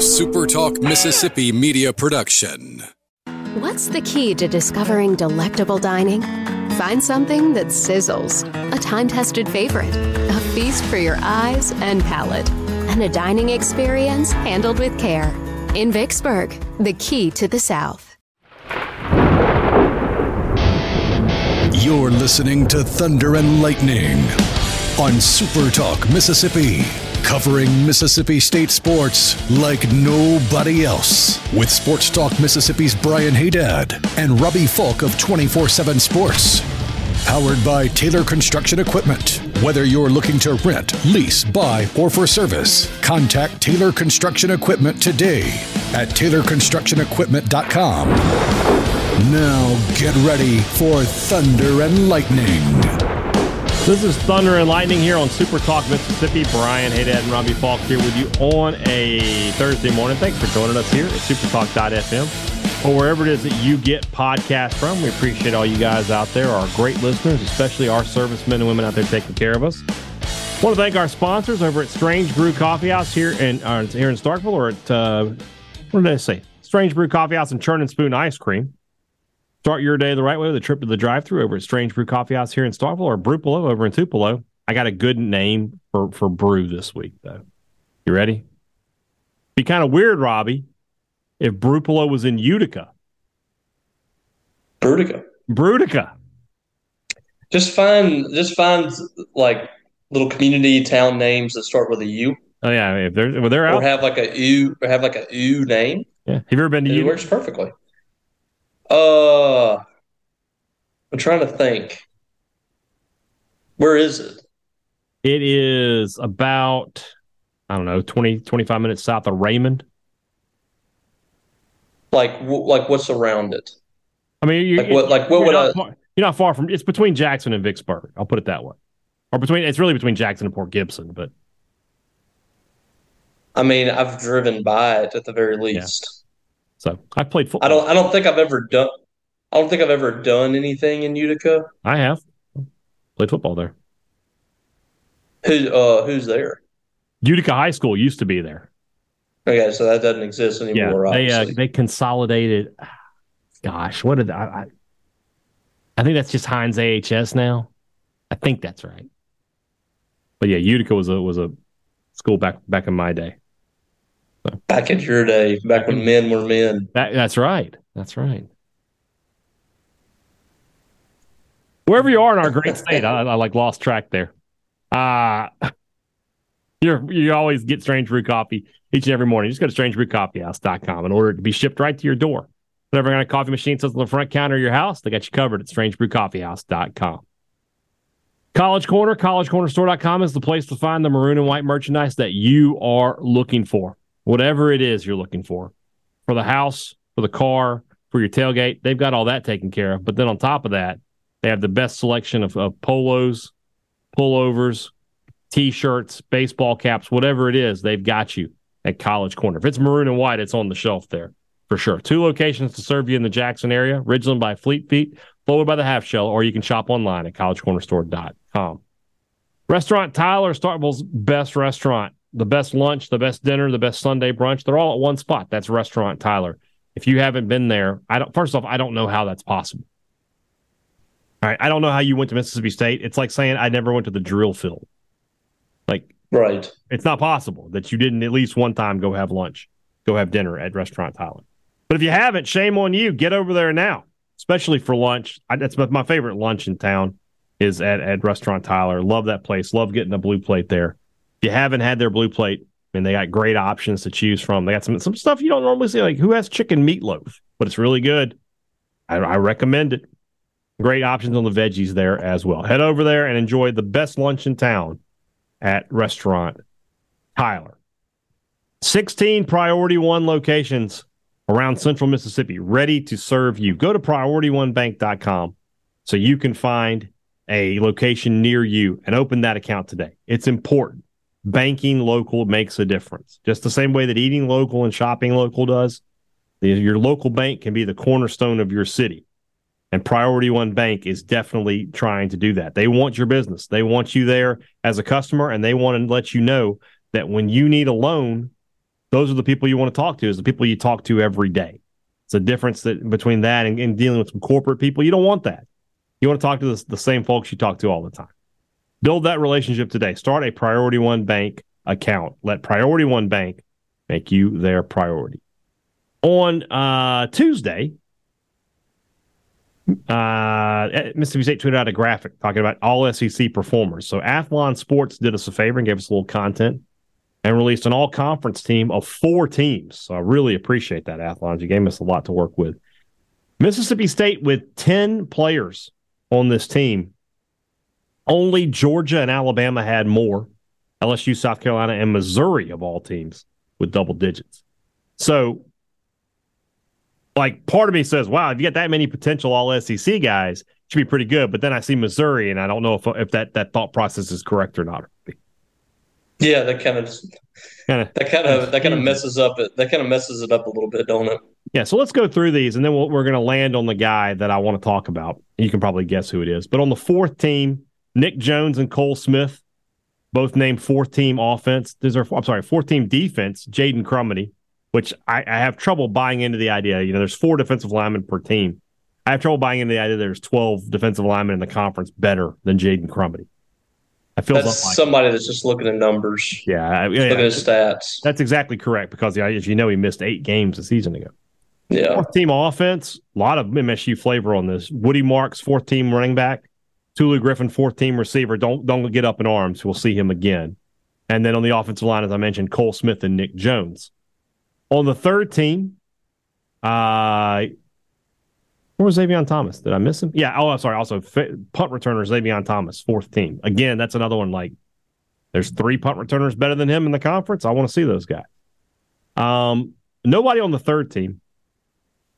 SuperTalk Mississippi media production. What's the key to discovering delectable dining? Find something that sizzles, a time tested favorite, a feast for your eyes and palate, and a dining experience handled with care. In Vicksburg, the key to the South. You're listening to Thunder and Lightning on SuperTalk Mississippi covering Mississippi State sports like nobody else. With Sports Talk Mississippi's Brian Hadad and Robbie Faulk of 24 7 Sports. Powered by Taylor Construction Equipment. Whether you're looking to rent, lease, buy, or for service, contact Taylor Construction Equipment today at TaylorConstructionEquipment.com. Now get ready for Thunder and Lightning. This is Thunder and Lightning here on Super Talk Mississippi. Brian Hadad and Robbie Faulk here with you on a Thursday morning. Thanks for joining us here at supertalk.fm or wherever it is that you get podcasts from. We appreciate all you guys out there, our great listeners, especially our servicemen and women out there taking care of us. Want to thank our sponsors over at Strange Brew Coffee House here in uh, here in Starkville, or at uh, what did I say? Strange Brew Coffee House and Churn and Spoon Ice Cream. Start your day the right way with a trip to the drive-through over at Strange Brew Coffee House here in Starkville or Brewpolo over in Tupelo. I got a good name for for brew this week though. You ready? Be kind of weird, Robbie, if Brewpolo was in Utica. Brutica. Brutica. Just find just find like little community town names that start with a U. Oh yeah, if they're well, they're out. Or have like a U or have like a U name. Yeah. Have you ever been to It Utica? works perfectly. Uh I'm trying to think. Where is it? It is about I don't know 20 25 minutes south of Raymond. Like w- like what's around it? I mean, you, Like what- like what you're would not I- far, you're not far from. It's between Jackson and Vicksburg. I'll put it that way, or between. It's really between Jackson and Port Gibson, but I mean, I've driven by it at the very least. So I played football. I don't I don't think I've ever done I don't think I've ever done anything in Utica. I have played football there. Who uh who's there? Utica High School used to be there. Okay, so that doesn't exist Yeah, anymore, they uh, they consolidated. Gosh, what did I, I? I think that's just Hinds AHS now. I think that's right. But yeah, Utica was a was a school back back in my day. Back in your day, back when men were men. That, that's right. That's right. Wherever you are in our great state, I, I like lost track there. Uh you're you always get Strange Brew coffee each and every morning. Just go to strangebrewcoffeehouse.com and order it to be shipped right to your door. Whatever kind of coffee machine sits on the front counter of your house, they got you covered at strangebrewcoffeehouse.com. College Corner, collegecornerstore.com is the place to find the maroon and white merchandise that you are looking for. Whatever it is you're looking for. For the house, for the car, for your tailgate, they've got all that taken care of. But then on top of that, they have the best selection of, of polos, pullovers, t-shirts, baseball caps, whatever it is, they've got you at College Corner. If it's maroon and white, it's on the shelf there for sure. Two locations to serve you in the Jackson area, Ridgeland by Fleet Feet, Flowwood by the Half Shell, or you can shop online at collegecornerstore.com. Restaurant Tyler, Starkville's best restaurant. The best lunch, the best dinner, the best Sunday brunch. They're all at one spot. That's Restaurant Tyler. If you haven't been there, I don't first off, I don't know how that's possible. All right. I don't know how you went to Mississippi State. It's like saying I never went to the drill field. Like Right. it's not possible that you didn't at least one time go have lunch, go have dinner at Restaurant Tyler. But if you haven't, shame on you. Get over there now, especially for lunch. I, that's my, my favorite lunch in town is at, at Restaurant Tyler. Love that place. Love getting a blue plate there. If you haven't had their blue plate, I mean, they got great options to choose from. They got some some stuff you don't normally see, like who has chicken meatloaf, but it's really good. I, I recommend it. Great options on the veggies there as well. Head over there and enjoy the best lunch in town at Restaurant Tyler. 16 Priority One locations around central Mississippi ready to serve you. Go to PriorityOneBank.com so you can find a location near you and open that account today. It's important. Banking local makes a difference. Just the same way that eating local and shopping local does, your local bank can be the cornerstone of your city. And Priority One Bank is definitely trying to do that. They want your business. They want you there as a customer, and they want to let you know that when you need a loan, those are the people you want to talk to. Is the people you talk to every day. It's a difference that between that and, and dealing with some corporate people. You don't want that. You want to talk to the, the same folks you talk to all the time. Build that relationship today. Start a Priority One Bank account. Let Priority One Bank make you their priority. On uh, Tuesday, uh, Mississippi State tweeted out a graphic talking about all SEC performers. So Athlon Sports did us a favor and gave us a little content and released an all conference team of four teams. So I really appreciate that, Athlon. You gave us a lot to work with. Mississippi State with 10 players on this team. Only Georgia and Alabama had more. LSU, South Carolina, and Missouri of all teams with double digits. So like part of me says, wow, if you get that many potential all SEC guys, should be pretty good. But then I see Missouri, and I don't know if if that that thought process is correct or not. Yeah, that kind of kinda, that kind of that kind of messes up it. That kind of messes it up a little bit, don't it? Yeah. So let's go through these, and then we we are going to land on the guy that I want to talk about. You can probably guess who it is. But on the fourth team, Nick Jones and Cole Smith, both named fourth team offense. These are I'm sorry, fourth team defense. Jaden Crumedy which I, I, have trouble buying into the idea. You know, there's four defensive linemen per team. I have trouble buying into the idea there's 12 defensive linemen in the conference better than Jaden Crumedy. I feel that's like somebody that's just looking at numbers. Yeah, I, yeah looking at stats. That's exactly correct because, as you know, he missed eight games a season ago. Yeah. Fourth team offense, a lot of MSU flavor on this. Woody Marks, fourth team running back. Tulu Griffin, fourth team receiver. Don't don't get up in arms. We'll see him again. And then on the offensive line, as I mentioned, Cole Smith and Nick Jones. On the third team, uh, where was Xavier Thomas? Did I miss him? Yeah. Oh, I'm sorry. Also, punt returner Xavier Thomas, fourth team. Again, that's another one. Like, there's three punt returners better than him in the conference. I want to see those guys. Um, nobody on the third team.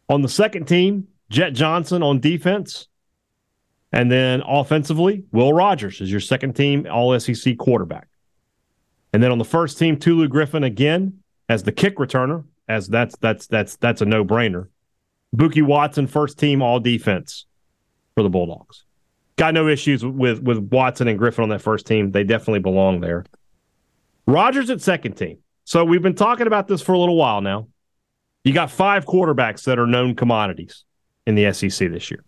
On the second team, Jett Johnson on defense. And then offensively, Will Rogers is your second team All SEC quarterback. And then on the first team, Tulu Griffin again as the kick returner, as that's that's that's that's a no brainer. Bookie Watson, first team all defense for the Bulldogs. Got no issues with with Watson and Griffin on that first team. They definitely belong there. Rogers at second team. So we've been talking about this for a little while now. You got five quarterbacks that are known commodities in the SEC this year.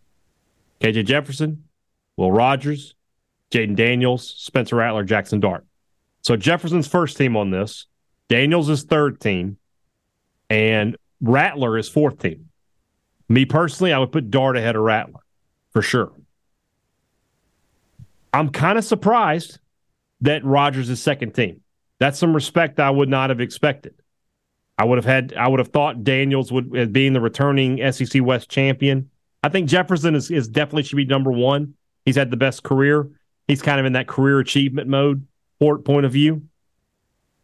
KJ Jefferson, Will Rogers, Jayden Daniels, Spencer Rattler, Jackson Dart. So Jefferson's first team on this. Daniels is third team, and Rattler is fourth team. Me personally, I would put Dart ahead of Rattler for sure. I'm kind of surprised that Rogers is second team. That's some respect I would not have expected. I would have had I would have thought Daniels would being the returning SEC West champion. I think Jefferson is, is definitely should be number one. He's had the best career. He's kind of in that career achievement mode point of view.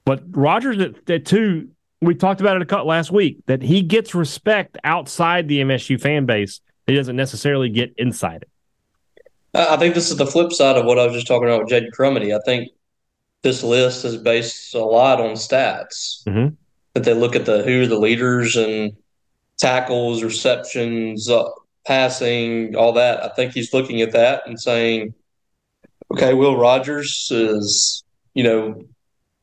But Rogers at, at two, we talked about it a cut last week that he gets respect outside the MSU fan base. He doesn't necessarily get inside it. I think this is the flip side of what I was just talking about with Jaden Crumedy. I think this list is based a lot on stats. Mm-hmm. That they look at the who are the leaders and tackles, receptions, uh, passing, all that. I think he's looking at that and saying, okay, Will Rogers is, you know,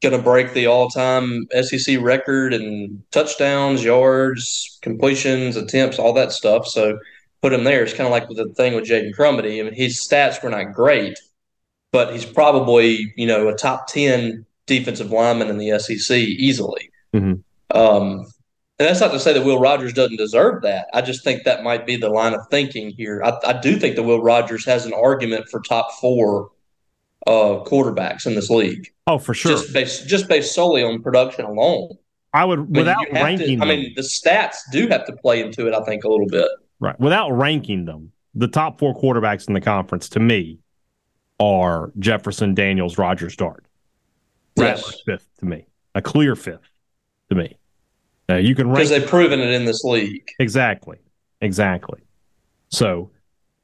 going to break the all-time SEC record and touchdowns, yards, completions, attempts, all that stuff. So put him there. It's kind of like the thing with Jaden Crumedy. I mean, his stats were not great, but he's probably you know a top ten defensive lineman in the SEC easily. Mm-hmm. Um, and that's not to say that Will Rogers doesn't deserve that. I just think that might be the line of thinking here. I, I do think that Will Rogers has an argument for top four uh, quarterbacks in this league. Oh, for sure. Just based just based solely on production alone. I would without ranking. To, I mean, the stats do have to play into it. I think a little bit. Right. Without ranking them, the top four quarterbacks in the conference to me are Jefferson, Daniels, Rogers, Dart. Yes. fifth to me. A clear fifth to me. Now you can rank because they've proven it in this league. Exactly. Exactly. So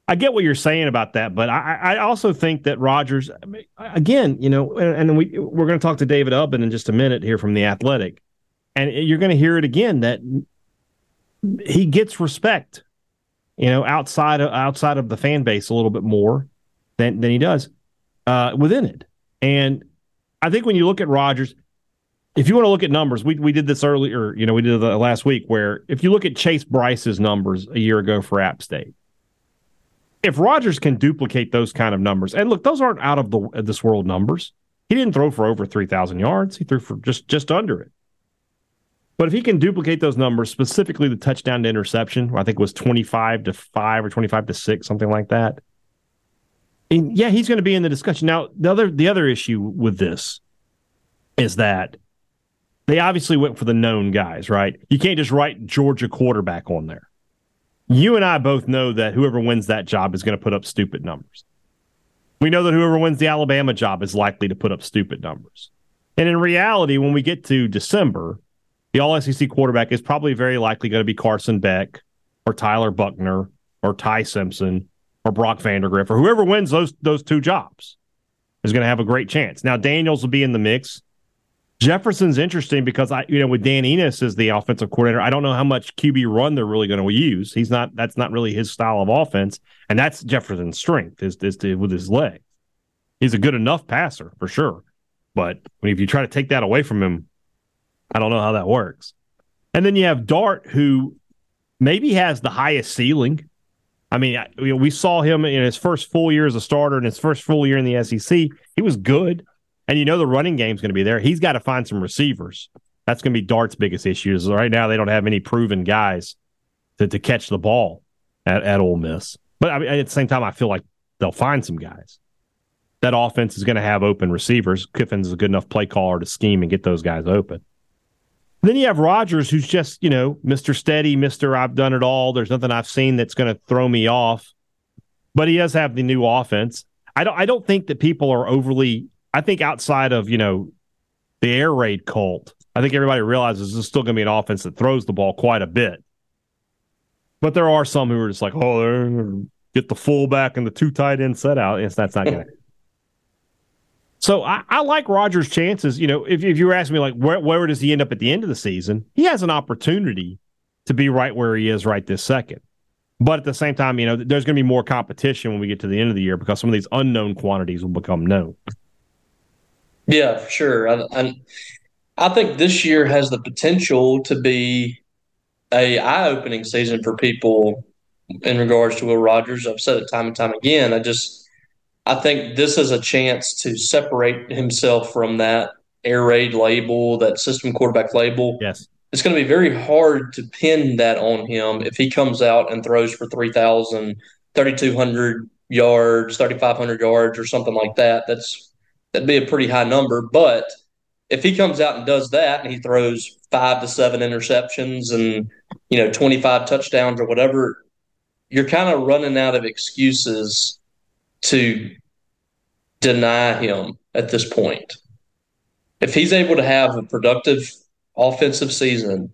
I get what you're saying about that, but I, I also think that Rogers, again, you know, and we we're going to talk to David Ubben in just a minute here from the Athletic, and you're going to hear it again that he gets respect, you know, outside of outside of the fan base a little bit more than than he does uh, within it, and I think when you look at Rogers, if you want to look at numbers, we we did this earlier. You know, we did the last week where if you look at Chase Brice's numbers a year ago for App State, if Rogers can duplicate those kind of numbers, and look, those aren't out of the this world numbers. He didn't throw for over three thousand yards. He threw for just just under it. But if he can duplicate those numbers, specifically the touchdown to interception, I think it was twenty five to five or twenty five to six, something like that. And yeah, he's going to be in the discussion. Now, the other the other issue with this is that they obviously went for the known guys, right? You can't just write Georgia quarterback on there. You and I both know that whoever wins that job is going to put up stupid numbers. We know that whoever wins the Alabama job is likely to put up stupid numbers. And in reality, when we get to December, the All SEC quarterback is probably very likely going to be Carson Beck or Tyler Buchner or Ty Simpson or Brock Vandagriff or whoever wins those those two jobs is going to have a great chance. Now Daniels will be in the mix. Jefferson's interesting because I, you know, with Dan Enos as the offensive coordinator, I don't know how much QB run they're really going to use. He's not. That's not really his style of offense, and that's Jefferson's strength is, is to, with his leg. He's a good enough passer for sure, but if you try to take that away from him, I don't know how that works. And then you have Dart, who maybe has the highest ceiling. I mean, we saw him in his first full year as a starter, in his first full year in the SEC. He was good. And you know the running game's going to be there. He's got to find some receivers. That's going to be Dart's biggest issue. Is right now they don't have any proven guys to, to catch the ball at, at Ole Miss. But I mean, at the same time, I feel like they'll find some guys. That offense is going to have open receivers. Kiffin's a good enough play caller to scheme and get those guys open. Then you have Rogers, who's just, you know, Mr. Steady, Mr. I've done it all. There's nothing I've seen that's going to throw me off. But he does have the new offense. I don't I don't think that people are overly I think outside of, you know, the air raid cult, I think everybody realizes this is still going to be an offense that throws the ball quite a bit. But there are some who are just like, oh, get the fullback and the two tight end set out. Yes, that's not going to. So I, I, like Rogers' chances. You know, if, if you were asking me, like, where, where does he end up at the end of the season? He has an opportunity to be right where he is right this second. But at the same time, you know, there's going to be more competition when we get to the end of the year because some of these unknown quantities will become known. Yeah, for sure. I, I, I think this year has the potential to be a eye opening season for people in regards to Will Rogers. I've said it time and time again. I just I think this is a chance to separate himself from that air raid label, that system quarterback label. Yes. It's going to be very hard to pin that on him if he comes out and throws for 3,000, 3,200 yards, 3,500 yards, or something like that. That's that'd be a pretty high number. But if he comes out and does that and he throws five to seven interceptions and you know 25 touchdowns or whatever, you're kind of running out of excuses to deny him at this point. If he's able to have a productive offensive season,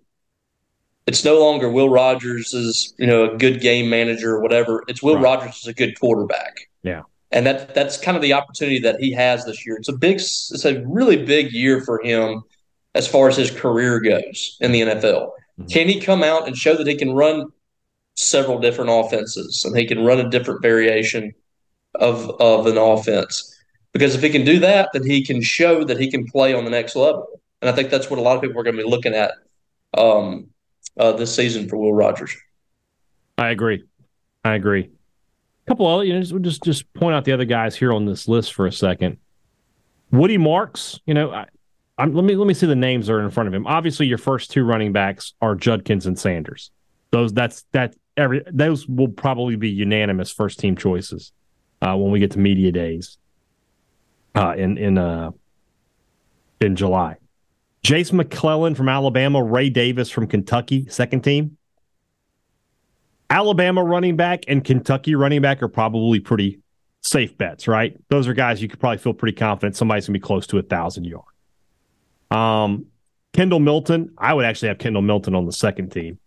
it's no longer Will Rogers is you know a good game manager or whatever. It's Will right. Rogers is a good quarterback. Yeah and that that's kind of the opportunity that he has this year. It's a big, it's a really big year for him as far as his career goes in the NFL. Mm-hmm. Can he come out and show that he can run several different offenses and he can run a different variation of of an offense? Because if he can do that, then he can show that he can play on the next level. And I think that's what a lot of people are going to be looking at um, uh, this season for Will Rogers. I agree. I agree couple other, you know just, just point out the other guys here on this list for a second. Woody Marks, you know, I, I'm, let me let me see the names that are in front of him. Obviously, your first two running backs are Judkins and Sanders. Those that's that every those will probably be unanimous first team choices uh, when we get to media days uh, in in uh, in July. Jase McClellan from Alabama, Ray Davis from Kentucky, second team. Alabama running back and Kentucky running back are probably pretty safe bets, right? Those are guys you could probably feel pretty confident somebody's gonna be close to a thousand yards. Um, Kendall Milton, I would actually have Kendall Milton on the second team,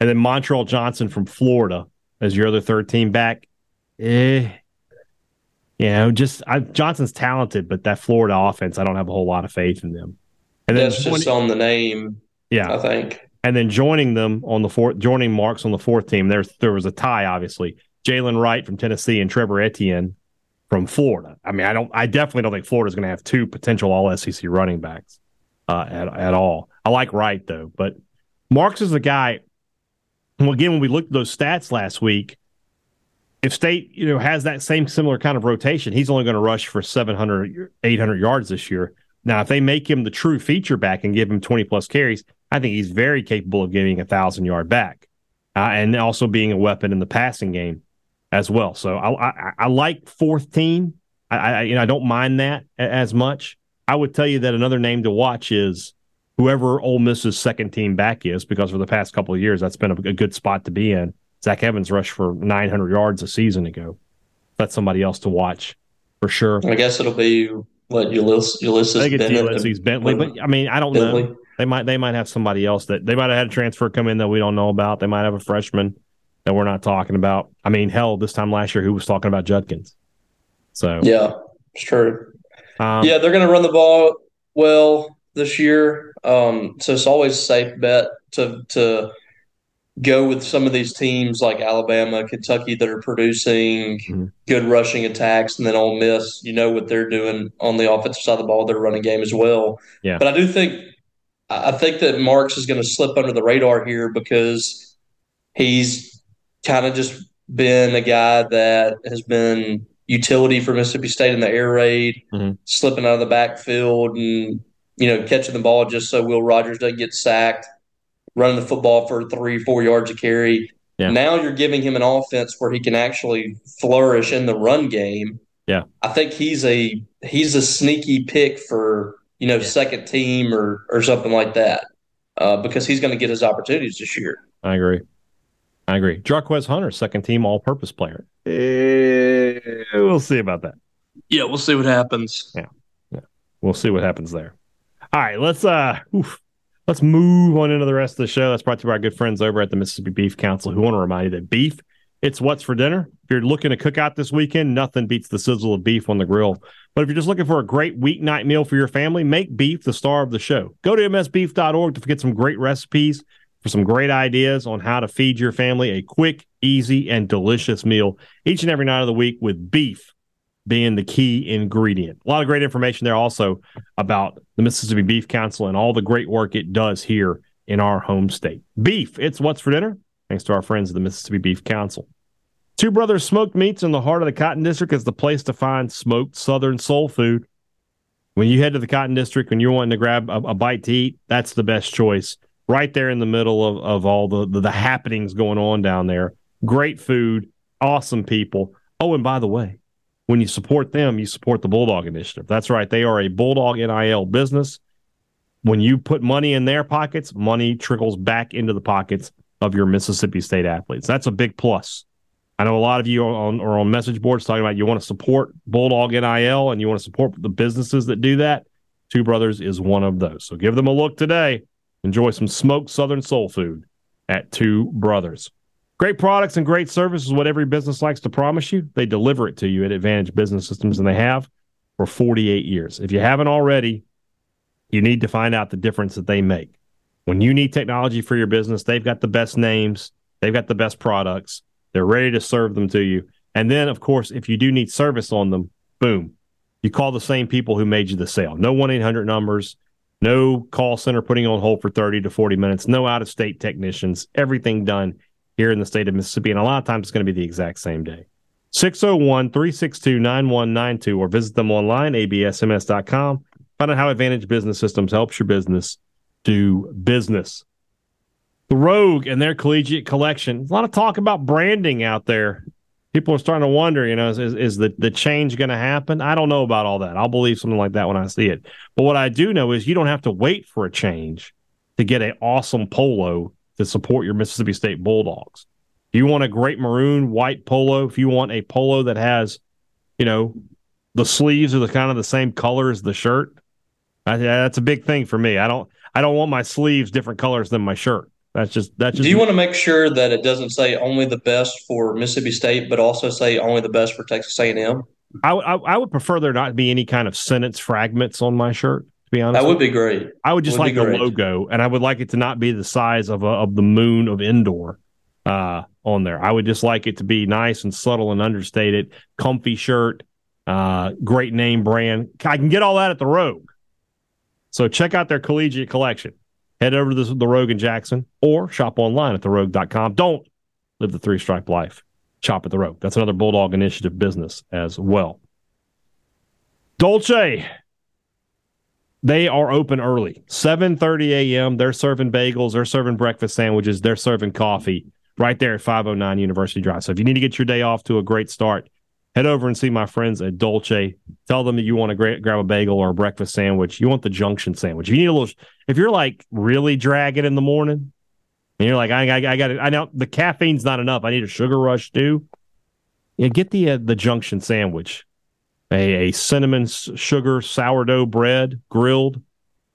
and then Montrell Johnson from Florida as your other third team back. Eh, you know, just I, Johnson's talented, but that Florida offense, I don't have a whole lot of faith in them. And that's just on the name. Yeah, I think and then joining them on the fourth, joining Marks on the fourth team. There, there was a tie, obviously. Jaylen Wright from Tennessee and Trevor Etienne from Florida. I mean, I don't, I definitely don't think Florida's going to have two potential All SEC running backs. uh, at at all. I like Wright though, but Marks is the guy. Well, again, when we looked at those stats last week, if State you know has that same similar kind of rotation, he's only going to rush for 700, 800 yards this year. Now, if they make him the true feature back and give him 20 plus carries, I think he's very capable of getting a thousand yard back uh, and also being a weapon in the passing game as well. So I, I, I like fourth team. I, I, you know I don't mind that as much. I would tell you that another name to watch is whoever Ole Miss's second team back is, because for the past couple of years that's been a, a good spot to be in. Zach Evans rushed for 900 yards a season ago. That's somebody else to watch for sure. I guess it'll be what Ulysses, Ulysses I think it's Bennett. Ulysses Bentley, but I mean I don't Bentley. know. They might they might have somebody else that they might have had a transfer come in that we don't know about. They might have a freshman that we're not talking about. I mean, hell, this time last year, who was talking about Judkins? So Yeah, it's true. um, yeah, they're going to run the ball well this year. Um, so it's always a safe bet to to go with some of these teams like Alabama, Kentucky that are producing Mhm. good rushing attacks, and then Ole Miss. You know what they're doing on the offensive side of the ball, their running game as well. Yeah. But I do think I think that Marks is going to slip under the radar here because he's kind of just been a guy that has been utility for Mississippi State in the air raid, Mhm. slipping out of the backfield and you know catching the ball just so Will Rogers doesn't get sacked, running the football for three, four yards a carry. Yeah. Now you're giving him an offense where he can actually flourish in the run game. Yeah. I think he's a he's a sneaky pick for you know second team or or something like that uh, because he's going to get his opportunities this year. I agree. I agree. Jarquez Hunter, second team all purpose player. Eh, we'll see about that. Yeah, we'll see what happens. Yeah, yeah, we'll see what happens there. All right, let's uh oof, let's move on into the rest of the show. That's brought to you by our good friends over at the Mississippi Beef Council who want to remind you that beef, it's what's for dinner. If you're looking to cook out this weekend, nothing beats the sizzle of beef on the grill. But if you're just looking for a great weeknight meal for your family, make beef the star of the show. Go to msbeef.org to get some great recipes for some great ideas on how to feed your family a quick, easy, and delicious meal each and every night of the week with beef being the key ingredient. A lot of great information there also about the Mississippi Beef Council and all the great work it does here in our home state. Beef, it's what's for dinner, thanks to our friends at the Mississippi Beef Council. Two Brothers Smoked Meats in the heart of the Cotton District is the place to find smoked Southern soul food. When you head to the Cotton District, and you're wanting to grab a, a bite to eat, that's the best choice. Right there in the middle of, of all the, the, the happenings going on down there. Great food, awesome people. Oh, and by the way, when you support them, you support the Bulldog Initiative. That's right. They are a Bulldog NIL business. When you put money in their pockets, money trickles back into the pockets of your Mississippi State athletes. That's a big plus. I know a lot of you are on, are on message boards talking about you want to support Bulldog NIL and you want to support the businesses that do that. Two Brothers is one of those. So give them a look today. Enjoy some smoked Southern soul food at Two Brothers. Great products and great service is what every business likes to promise you. They deliver it to you at Advantage Business Systems, and they have for 48 years. If you haven't already, you need to find out the difference that they make. When you need technology for your business, they've got the best names, they've got the best products, they're ready to serve them to you. And then, of course, if you do need service on them, boom, you call the same people who made you the sale. No 1 800 numbers, no call center putting on hold for 30 to 40 minutes, no out of state technicians, everything done here in the state of Mississippi. And a lot of times it's going to be the exact same day. 601 362 9192 or visit them online, absms.com. Find out how Advantage Business Systems helps your business do business. The Rogue and their collegiate collection. A lot of talk about branding out there. People are starting to wonder, you know, is, is the, the change going to happen? I don't know about all that. I'll believe something like that when I see it. But what I do know is you don't have to wait for a change to get an awesome polo to support your Mississippi State Bulldogs. If you want a great maroon white polo, if you want a polo that has, you know, the sleeves are the kind of the same color as the shirt, I, that's a big thing for me. I don't I don't want my sleeves different colors than my shirt. That's just that's just Do you want to make sure that it doesn't say only the best for Mississippi State, but also say only the best for Texas A&M? I, I, I would prefer there not be any kind of sentence fragments on my shirt. To be honest, That would be great. I would just would like the great. logo, and I would like it to not be the size of a, of the moon of indoor uh, on there. I would just like it to be nice and subtle and understated, comfy shirt, uh, great name brand. I can get all that at the Rogue. So check out their collegiate collection. Head over to the, the Rogue in Jackson or shop online at therogue.com. Don't live the three stripe life. Shop at the Rogue. That's another Bulldog Initiative business as well. Dolce, they are open early 7.30 a.m they're serving bagels they're serving breakfast sandwiches they're serving coffee right there at 509 university drive so if you need to get your day off to a great start head over and see my friends at dolce. Tell them that you want to gra- grab a bagel or a breakfast sandwich. You want the junction sandwich. If you need a little if you're like really dragging in the morning and you're like i, I, I got it i know the caffeine's not enough. I need a sugar rush too. Yeah get the uh, the junction sandwich. A, a cinnamon sugar sourdough bread grilled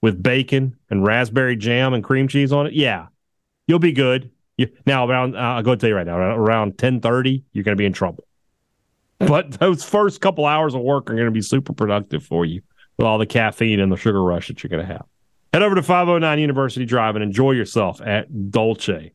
with bacon and raspberry jam and cream cheese on it, yeah, you'll be good. You, now around, uh, I'll go tell you right now, around ten thirty, you're going to be in trouble. But those first couple hours of work are going to be super productive for you with all the caffeine and the sugar rush that you're going to have. Head over to 509 University Drive and enjoy yourself at Dolce.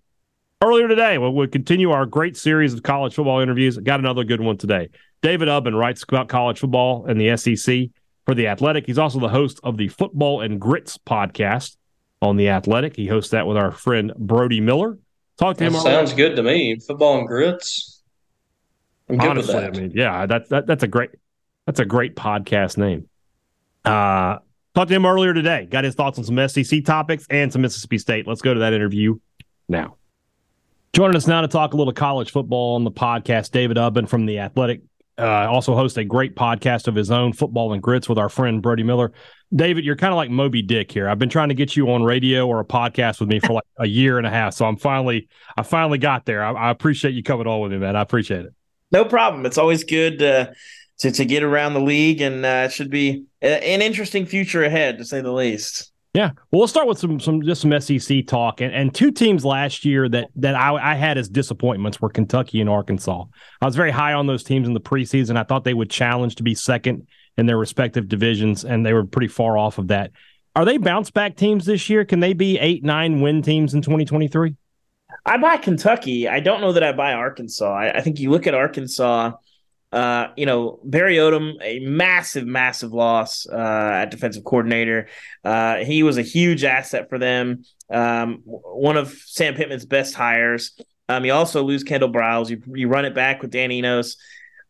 Earlier today, we'll, we'll continue our great series of college football interviews. Got another good one today. David Ubben writes about college football and the SEC for The Athletic. He's also the host of the Football and Grits podcast on The Athletic. He hosts that with our friend Brody Miller. Talk to that him. Sounds good to me. Football and Grits. I'm Honestly. I mean, yeah, that, that that's a great that's a great podcast name. Uh talked to him earlier today. Got his thoughts on some SEC topics and some Mississippi State. Let's go to that interview now. Joining us now to talk a little college football on the podcast, David Ubben from The Athletic uh, also hosts a great podcast of his own, Football and Grits, with our friend Brody Miller. David, you're kind of like Moby Dick here. I've been trying to get you on radio or a podcast with me for like a year and a half, so I'm finally, I finally got there. I, I appreciate you coming on with me, man. I appreciate it. No problem. It's always good to to get around the league, and uh, it should be an interesting future ahead, to say the least. Yeah. Well, we'll start with some some just some SEC talk and, and two teams last year that that I, I had as disappointments were Kentucky and Arkansas. I was very high on those teams in the preseason. I thought they would challenge to be second in their respective divisions, and they were pretty far off of that. Are they bounce back teams this year? Can they be eight, nine win teams in 2023? I buy Kentucky. I don't know that I buy Arkansas. I, I think you look at Arkansas uh, you know, Barry Odom, a massive, massive loss uh, at defensive coordinator. Uh, he was a huge asset for them. Um, one of Sam Pittman's best hires. Um, you also lose Kendall Briles. You, you run it back with Dan Enos.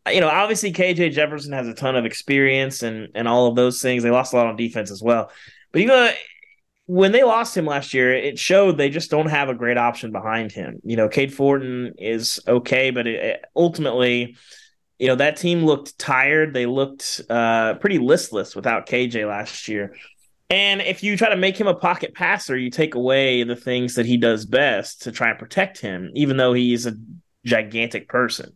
Uh, you know, obviously KJ Jefferson has a ton of experience and and all of those things. They lost a lot on defense as well. But even when they lost him last year, it showed they just don't have a great option behind him. You know, Cade Fortin is okay, but it, ultimately you know that team looked tired. They looked uh, pretty listless without KJ last year. And if you try to make him a pocket passer, you take away the things that he does best to try and protect him, even though he's a gigantic person.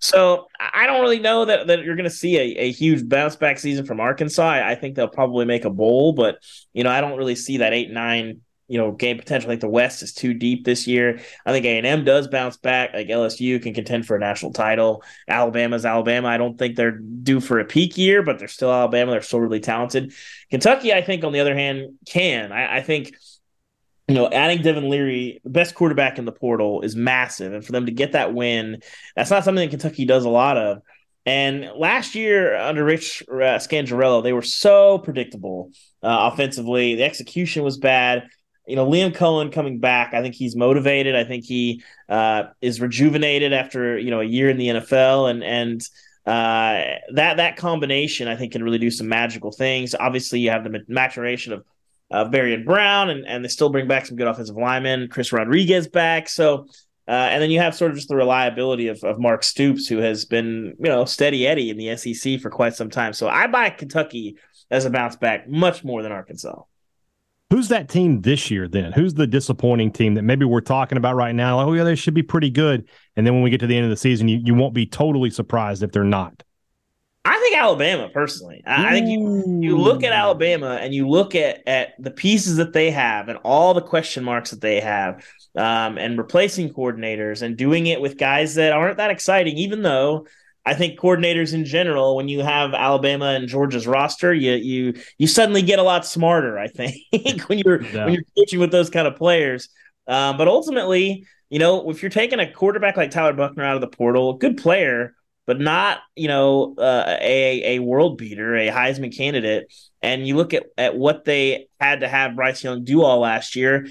so I don't really know that, that you're going to see a, a huge bounce back season from Arkansas. I, I think they'll probably make a bowl, but you know I don't really see that eight nine you know game potential. I think the West is too deep this year. I think A and M does bounce back. Like LSU can contend for a national title. Alabama's Alabama. I don't think they're due for a peak year, but they're still Alabama. They're still really talented. Kentucky, I think, on the other hand, can. I, I think. You know, adding Devin Leary, the best quarterback in the portal, is massive, and for them to get that win, that's not something that Kentucky does a lot of. And last year under Rich uh, Scangarello, they were so predictable uh, offensively. The execution was bad you know, Liam Coen coming back, I think he's motivated. I think he uh, is rejuvenated after you know a year in the NFL, and and uh, that that combination I think can really do some magical things. Obviously, you have the maturation of uh, Barion Brown, and and they still bring back some good offensive linemen. Chris Rodriguez back, so. Uh, and then you have sort of just the reliability of, of Mark Stoops, who has been, you know, steady Eddie in the SEC for quite some time. So I buy Kentucky as a bounce back much more than Arkansas. Who's that team this year then? Who's the disappointing team that maybe we're talking about right now? Like, oh, yeah, they should be pretty good. And then when we get to the end of the season, you, you won't be totally surprised if they're not. I think Alabama, personally. I, I think you, you look at Alabama and you look at, at the pieces that they have and all the question marks that they have um, and replacing coordinators and doing it with guys that aren't that exciting, even though I think coordinators in general, when you have Alabama and Georgia's roster, you you you suddenly get a lot smarter. I think when you're yeah. when you're coaching with those kind of players. Um, but ultimately, you know, if you're taking a quarterback like Tyler Buchner out of the portal, good player, but not you know uh, a a world beater, a Heisman candidate. And you look at at what they had to have Bryce Young do all last year.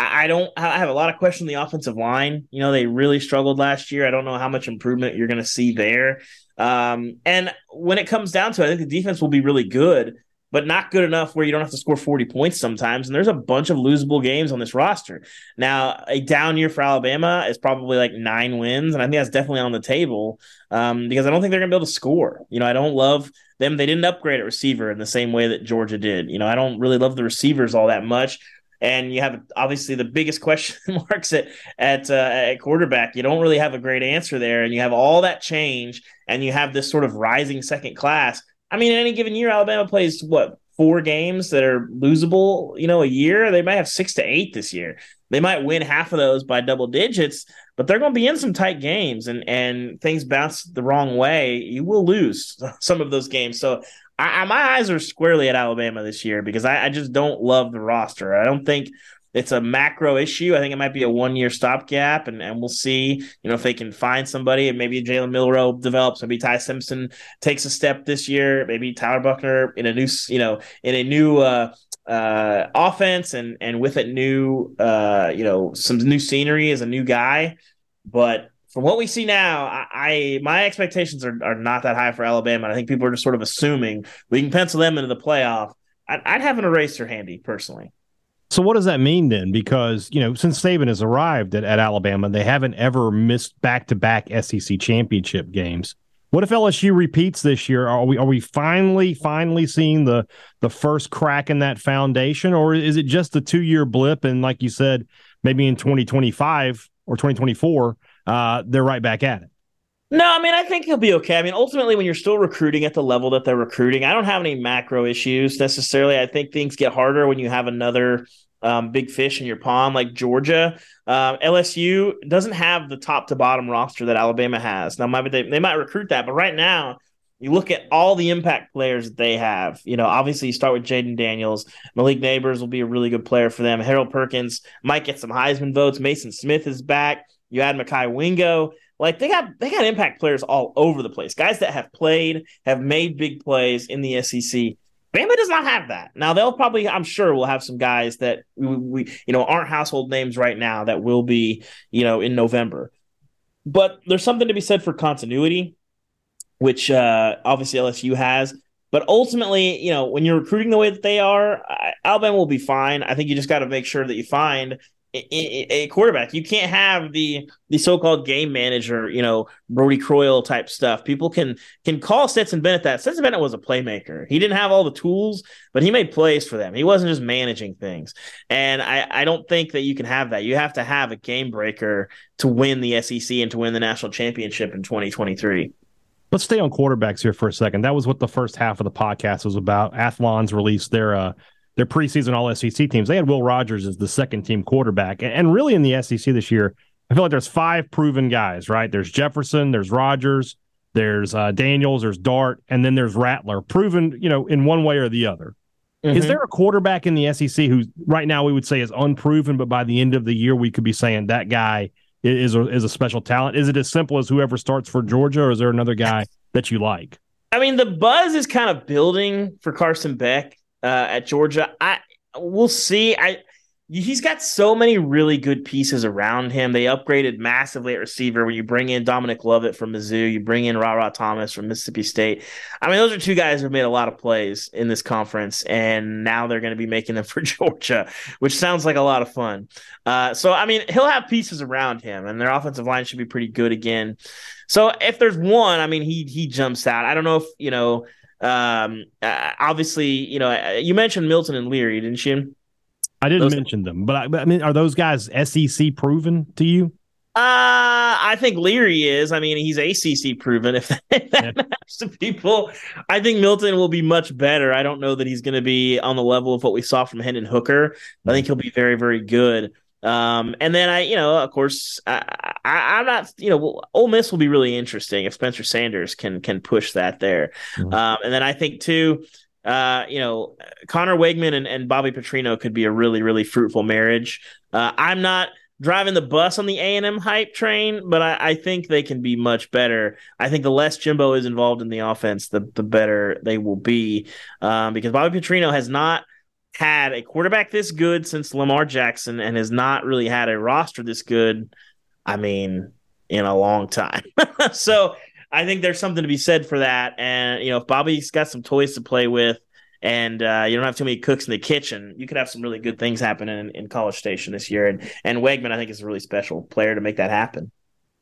I, don't. I have a lot of questions on the offensive line. You know, they really struggled last year. I don't know how much improvement you're going to see there. Um, and when it comes down to it, I think the defense will be really good but not good enough where you don't have to score 40 points sometimes. And there's a bunch of losable games on this roster. Now, a down year for Alabama is probably like nine wins. And I think that's definitely on the table um, because I don't think they're going to be able to score. You know, I don't love them. They didn't upgrade at receiver in the same way that Georgia did. You know, I don't really love the receivers all that much. And you have obviously the biggest question marks at at, uh, at quarterback. You don't really have a great answer there, and you have all that change, and you have this sort of rising second class I mean, in any given year, Alabama plays what four games that are losable, you know, a year. They might have six to eight this year. They might win half of those by double digits, but they're going to be in some tight games, and and things bounce the wrong way. You will lose some of those games. So I, I, my eyes are squarely at Alabama this year because I, I just don't love the roster. I don't think it's a macro issue. I think it might be a one year stopgap, and, and we'll see, you know, if they can find somebody and maybe Jalen Milroe develops, maybe Ty Simpson takes a step this year, maybe Tyler Buchner in a new, you know, in a new uh, uh, offense and and with it new, uh, you know, some new scenery as a new guy. But from what we see now, I, I my expectations are, are not that high for Alabama. I think people are just sort of assuming we can pencil them into the playoff. I'd, I'd have an eraser handy personally. So what does that mean then? Because you know, since Saban has arrived at, at Alabama, they haven't ever missed back to back SEC championship games. What if LSU repeats this year? Are we are we finally finally seeing the the first crack in that foundation, or is it just a two year blip? And like you said, maybe in twenty twenty five or twenty twenty four, uh, they're right back at it. No, I mean, I think he'll be okay. I mean, ultimately, when you're still recruiting at the level that they're recruiting, I don't have any macro issues necessarily. I think things get harder when you have another um, big fish in your pond like Georgia. Uh, LSU doesn't have the top to bottom roster that Alabama has. Now, maybe they, they might recruit that, but right now, you look at all the impact players that they have. You know, obviously you start with Jayden Daniels. Malik Nabers will be a really good player for them. Harold Perkins might get some Heisman votes. Maason Smith is back. You add Mekhi Wingo. Like they got they got impact players all over the place. Guys that have played, have made big plays in the SEC. Bama does not have that. Now they'll probably, I'm sure, will have some guys that we, we, you know, aren't household names right now that will be, you know, in November. But there's something to be said for continuity, which uh, obviously LSU has. But ultimately, you know, when you're recruiting the way that they are, Alabama will be fine. I think you just got to make sure that you find a quarterback. You can't have the the so-called game manager, you know, Brodie Croyle type stuff. People can can call Stetson Bennett that. Stetson Bennett was a playmaker. He didn't have all the tools, but he made plays for them. He wasn't just managing things. And I, I don't think that you can have that. You have to have a game breaker to win the SEC and to win the national championship in 2023. Let's stay on quarterbacks here for a second. That was what the first half of the podcast was about. Athlon's released their uh, their preseason All SEC teams. They had Will Rogers as the second team quarterback, and really in the SEC this year, I feel like there's five proven guys. Right? There's Jefferson, there's Rogers, there's uh, Daniels, there's Dart, and then there's Rattler, proven you know in one way or the other. Mm-hmm. Is there a quarterback in the SEC who right now we would say is unproven, but by the end of the year we could be saying that guy is a, is a special talent? Is it as simple as whoever starts for Georgia, or is there another guy that you like? I mean, the buzz is kind of building for Carson Beck uh, at Georgia. I we'll see. I he's got so many really good pieces around him. They upgraded massively at receiver when you bring in Dominic Lovett from Mizzou, you bring in Ra Thomas from Mississippi State. I mean, those are two guys who made a lot of plays in this conference, and now they're going to be making them for Georgia, which sounds like a lot of fun. Uh, so, I mean, he'll have pieces around him, and their offensive line should be pretty good again. So, if there's one, I mean, he he jumps out. I don't know if you know um, uh, obviously, you know, uh, you mentioned Milton and Leary, didn't you? I didn't those... mention them, but I, but I, mean, are those guys SEC proven to you? Uh, I think Leary is. I mean, he's ACC proven. If that, if that yeah. matters to people, I think Milton will be much better. I don't know that he's going to be on the level of what we saw from Hendon Hooker. I think he'll be very, very good. Um, and then I, you know, of course, I, I, am not, you know, Ole Miss will be really interesting if Spencer Sanders can can push that there. Mm-hmm. Um, and then I think too, uh, you know, Connor Weigman and, and Bobby Petrino could be a really really fruitful marriage. Uh, I'm not driving the bus on the A and M hype train, but I, I, think they can be much better. I think the less Jimbo is involved in the offense, the the better they will be. Um, because Bobby Petrino has not had a quarterback this good since Lamar Jackson, and has not really had a roster this good. I mean, in a long time. so I think there's something to be said for that. And you know, if Bobby's got some toys to play with and uh, you don't have too many cooks in the kitchen, you could have some really good things happen in, in College Station this year. And and Weigman, I think, is a really special player to make that happen.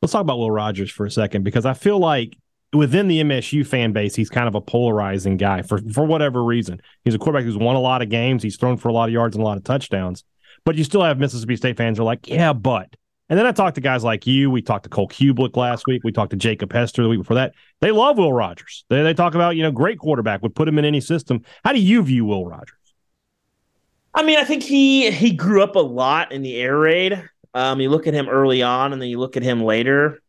Let's talk about Will Rogers for a second because I feel like within the MSU fan base, he's kind of a polarizing guy for for whatever reason. He's a quarterback who's won a lot of games, he's thrown for a lot of yards and a lot of touchdowns. But you still have Mississippi State fans who are like, yeah, but. And then I talked to guys like you. We talked to Cole Cubelic last week. We talked to Jacob Hester the week before that. They love Will Rogers. They, they talk about, you know, great quarterback, would put him in any system. How do you view Will Rogers? I mean, I think he he grew up a lot in the air raid. Um, you look at him early on, and then you look at him later.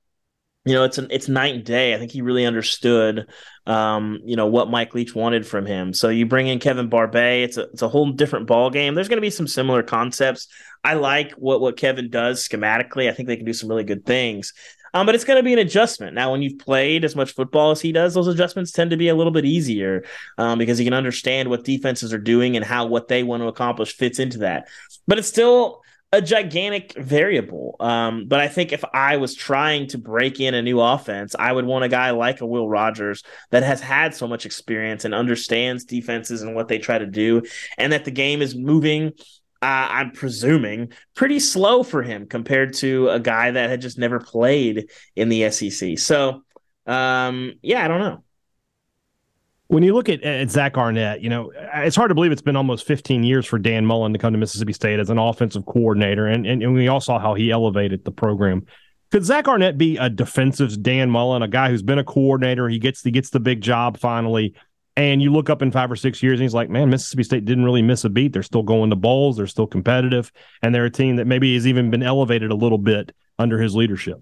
You know, it's an it's night and day. I think he really understood, um, you know, what Mike Leach wanted from him. So you bring in Kevin Barbay. It's a it's a whole different ball game. There's going to be some similar concepts. I like what what Kevin does schematically. I think they can do some really good things. Um, but it's going to be an adjustment. Now, when you've played as much football as he does, those adjustments tend to be a little bit easier um, because he can understand what defenses are doing and how what they want to accomplish fits into that. But it's still a gigantic variable. Um, but I think if I was trying to break in a new offense, I would want a guy like a Will Rogers that has had so much experience and understands defenses and what they try to do, and that the game is moving uh, I'm presuming, pretty slow for him compared to a guy that had just never played in the SEC. So, um, yeah, I don't know. When you look at, at Zach Arnett, you know, it's hard to believe it's been almost 15 years for Dan Mullen to come to Mississippi State as an offensive coordinator. And, and, and we all saw how he elevated the program. Could Zach Arnett be a defensive Dan Mullen, a guy who's been a coordinator? He gets he gets the big job finally and you look up in five or six years, and he's like, man, Mississippi State didn't really miss a beat. They're still going to bowls. They're still competitive. And they're a team that maybe has even been elevated a little bit under his leadership.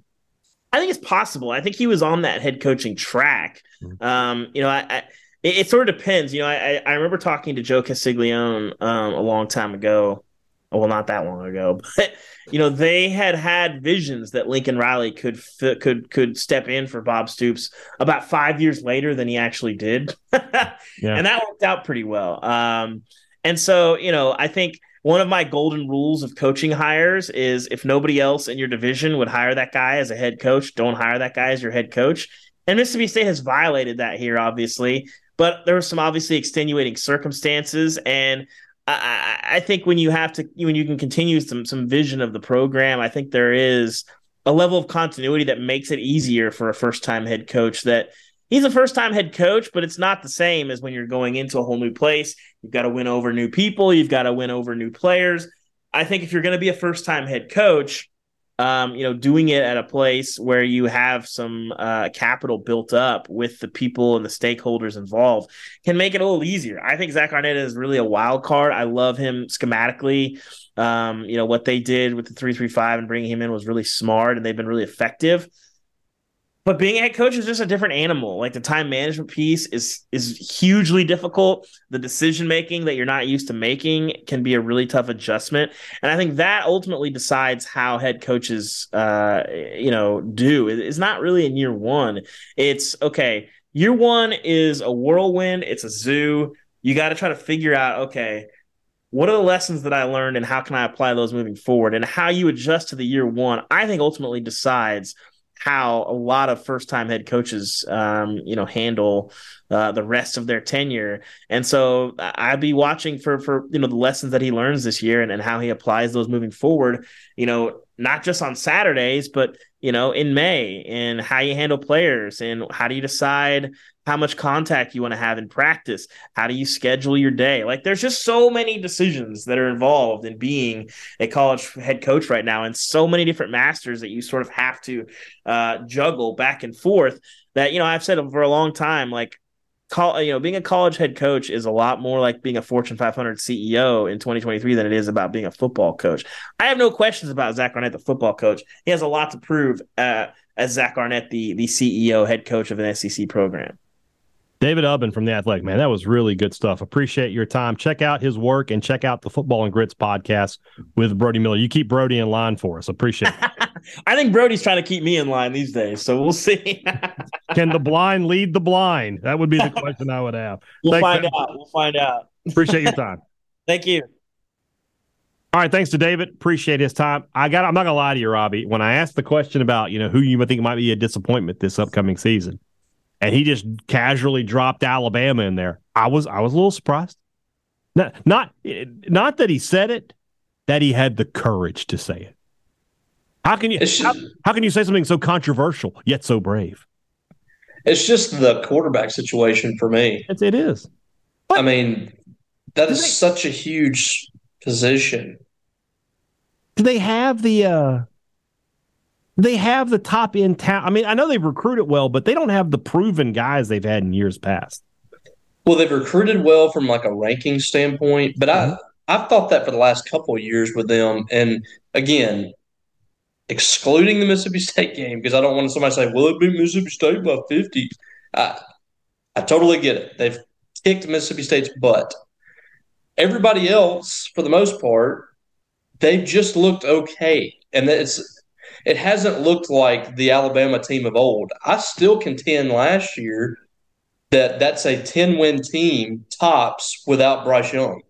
I think it's possible. I think he was on that head coaching track. Mm-hmm. Um, you know, I, I it, it, sort of depends. You know, I, I remember talking to Joe Castiglione um, a long time ago. Well, not that long ago, but you know they had had visions that Lincoln Riley could could could step in for Bob Stoops about five years later than he actually did, yeah. and that worked out pretty well. Um, and so you know I think one of my golden rules of coaching hires is if nobody else in your division would hire that guy as a head coach, don't hire that guy as your head coach. And Mississippi State has violated that here, obviously, but there were some obviously extenuating circumstances and I, I think when you have to when you can continue some some vision of the program, I think there is a level of continuity that makes it easier for a first time head coach that he's a first time head coach, but it's not the same as when you're going into a whole new place. You've got to win over new people, you've got to win over new players. I think if you're going to be a first time head coach, um, you know, doing it at a place where you have some uh, capital built up with the people and the stakeholders involved can make it a little easier. I think Zach Arnett is really a wild card. I love him schematically. Um, you know, what they did with the 335 and bringing him in was really smart and they've been really effective. But being a head coach is just a different animal. Like the time management piece is is hugely difficult. The decision making that you're not used to making can be a really tough adjustment. And I think that ultimately decides how head coaches, uh, you know, do. It's not really in year one. It's okay. Year one is a whirlwind. It's a zoo. You got to try to figure out okay, what are the lessons that I learned, and how can I apply those moving forward? And how you adjust to the year one, I think ultimately decides how a lot of first time head coaches, um, you know, handle uh, the rest of their tenure. And so I'd be watching for, for, you know, the lessons that he learns this year and, and how he applies those moving forward, you know, not just on Saturdays, but, you know, in May and how you handle players and how do you decide how much contact you want to have in practice? How do you schedule your day? Like there's just so many decisions that are involved in being a college head coach right now and so many different masters that you sort of have to uh, juggle back and forth that you know i've said for a long time like call you know being a college head coach is a lot more like being a fortune 500 ceo in 2023 than it is about being a football coach i have no questions about zach arnett the football coach he has a lot to prove uh, as zach arnett the the ceo head coach of an sec program David Ubben from The Athletic, man, that was really good stuff. Appreciate your time. Check out his work and check out the Football and Grits podcast with Brody Miller. You keep Brody in line for us. Appreciate it. I think Brody's trying to keep me in line these days, so we'll see. Can the blind lead the blind? That would be the question I would have. we'll Thanks, find man. out. We'll find out. Appreciate your time. Thank you. All right, thanks to David. Appreciate his time. I got. I'm not gonna lie to you, Robbie. When I asked the question about you know who you might think might be a disappointment this upcoming season, and he just casually dropped Alabama in there, I was I was a little surprised. Not not not that he said it, that he had the courage to say it. How can you how, how can you say something so controversial yet so brave? It's just the quarterback situation for me. It's, it is. I mean, that is they- such a huge position. do they have the uh they have the top end talent? I mean, I know they've recruited well, but they don't have the proven guys they've had in years past. Well, they've recruited well from like a ranking standpoint, but I I've thought that for the last couple of years with them. And again, excluding the Mississippi State game because I don't want somebody to say, "Well, it beat Mississippi State by 50." I I totally get it. They've kicked Mississippi State's butt. Everybody else, for the most part, they've just looked okay, and it's it hasn't looked like the Alabama team of old. I still contend last year that that's a 10 win team tops without Bryce Young.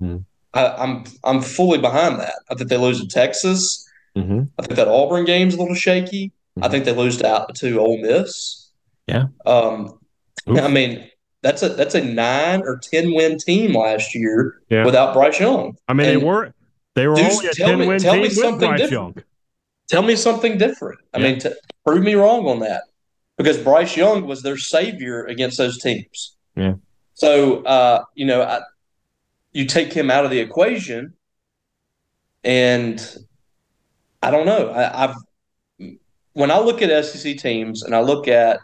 Hmm. I, I'm I'm fully behind that. I think they lose to Texas. Mm-hmm. I think that Auburn game's a little shaky. I Mhm. think they lose to to Ole Miss. Yeah. Um, Oof. I mean that's a that's a nine or ten win team last year Yeah. without Bryce Young. I mean, And they were they were only a ten me- win tell team me with something Bryce different. Young. Tell me something different. I Yeah. mean, prove me wrong on that because Bryce Young was their savior against those teams. Yeah. So, uh, you know, I, you take him out of the equation, and I don't know. I, I've when I look at SEC teams and I look at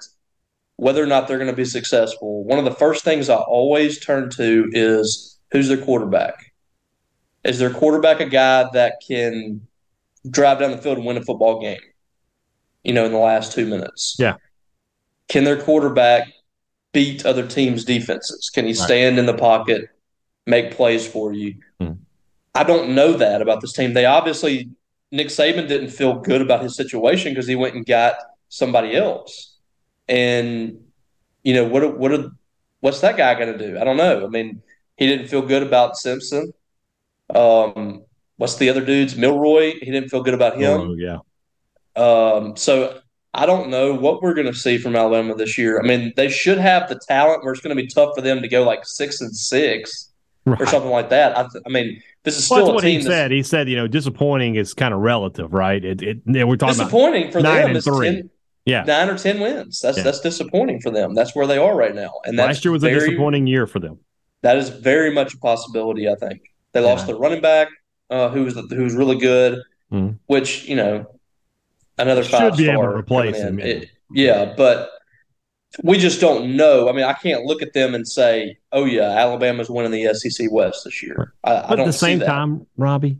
whether or not they're going to be successful, one of the first things I always turn to is who's their quarterback. Is their quarterback a guy that can drive down the field and win a football game? You know, in the last two minutes. Yeah. Can their quarterback beat other teams' defenses? Can he stand in the pocket, make plays for you? Hmm. I don't know that about this team. They obviously Nick Saban didn't feel good about his situation because he went and got somebody else. And you know what? What? What's that guy going to do? I don't know. I mean, he didn't feel good about Simpson. Um, what's the other dude's Milroe? He didn't feel good about him. Oh, yeah. Um, so I don't know what we're going to see from Alabama this year. I mean, they should have the talent where it's going to be tough for them to go like six and six or something like that. I, th- I mean, this is Well, still a what team he said. He said, you know, disappointing is kind of relative, right? It, it we're talking about disappointing for nine them. and Is three. 10, yeah. nine or ten wins. That's Yeah. that's disappointing for them. That's where they are right now, and that's Last year was a disappointing year for them. That is very much a possibility. I think they lost Yeah. the running back, uh, who was who was really good, Mhm. which you know another Should five be able to replace him, It- yeah, but we just don't know. I mean, I can't look at them and say, "Oh yeah, Alabama's winning the SEC West this year." I, I But don't at the same time, Robbie,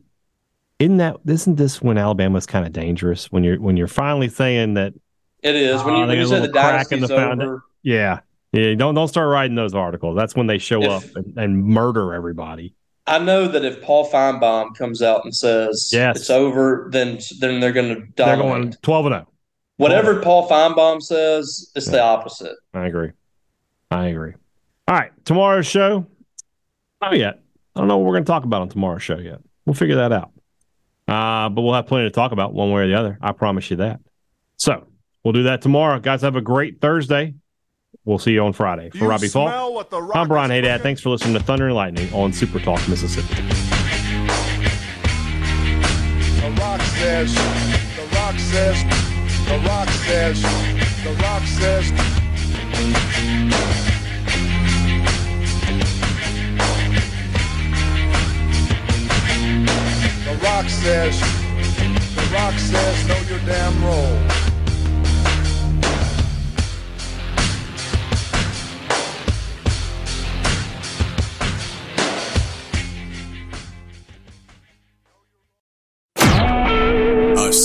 isn't that isn't this when Alabama's kind of dangerous when you're when you're finally saying that it is when Oh, you, they when you say the little crack in dynasty's the over. yeah yeah don't don't start writing those articles. That's when they show If- up and, and murder everybody. I know that if Paul Finebaum comes out and says Yes. it's over, then then they're going to die. They're going twelve and zero. Whatever Paul Finebaum says, it's the opposite. I agree. I agree. All right, tomorrow's show. Not yet. I don't know what we're going to talk about on tomorrow's show yet. We'll figure that out. Uh, but we'll have plenty to talk about one way or the other. I promise you that. So we'll do that tomorrow. Guys, have a great Thursday. We'll see you on Friday. For Robbie Faulk, I'm Brian Hadad. Thanks for listening to Thunder and Lightning on Super Talk Mississippi. The rock says, the rock says, the rock says, the rock says. The rock says, the rock says, know your damn role.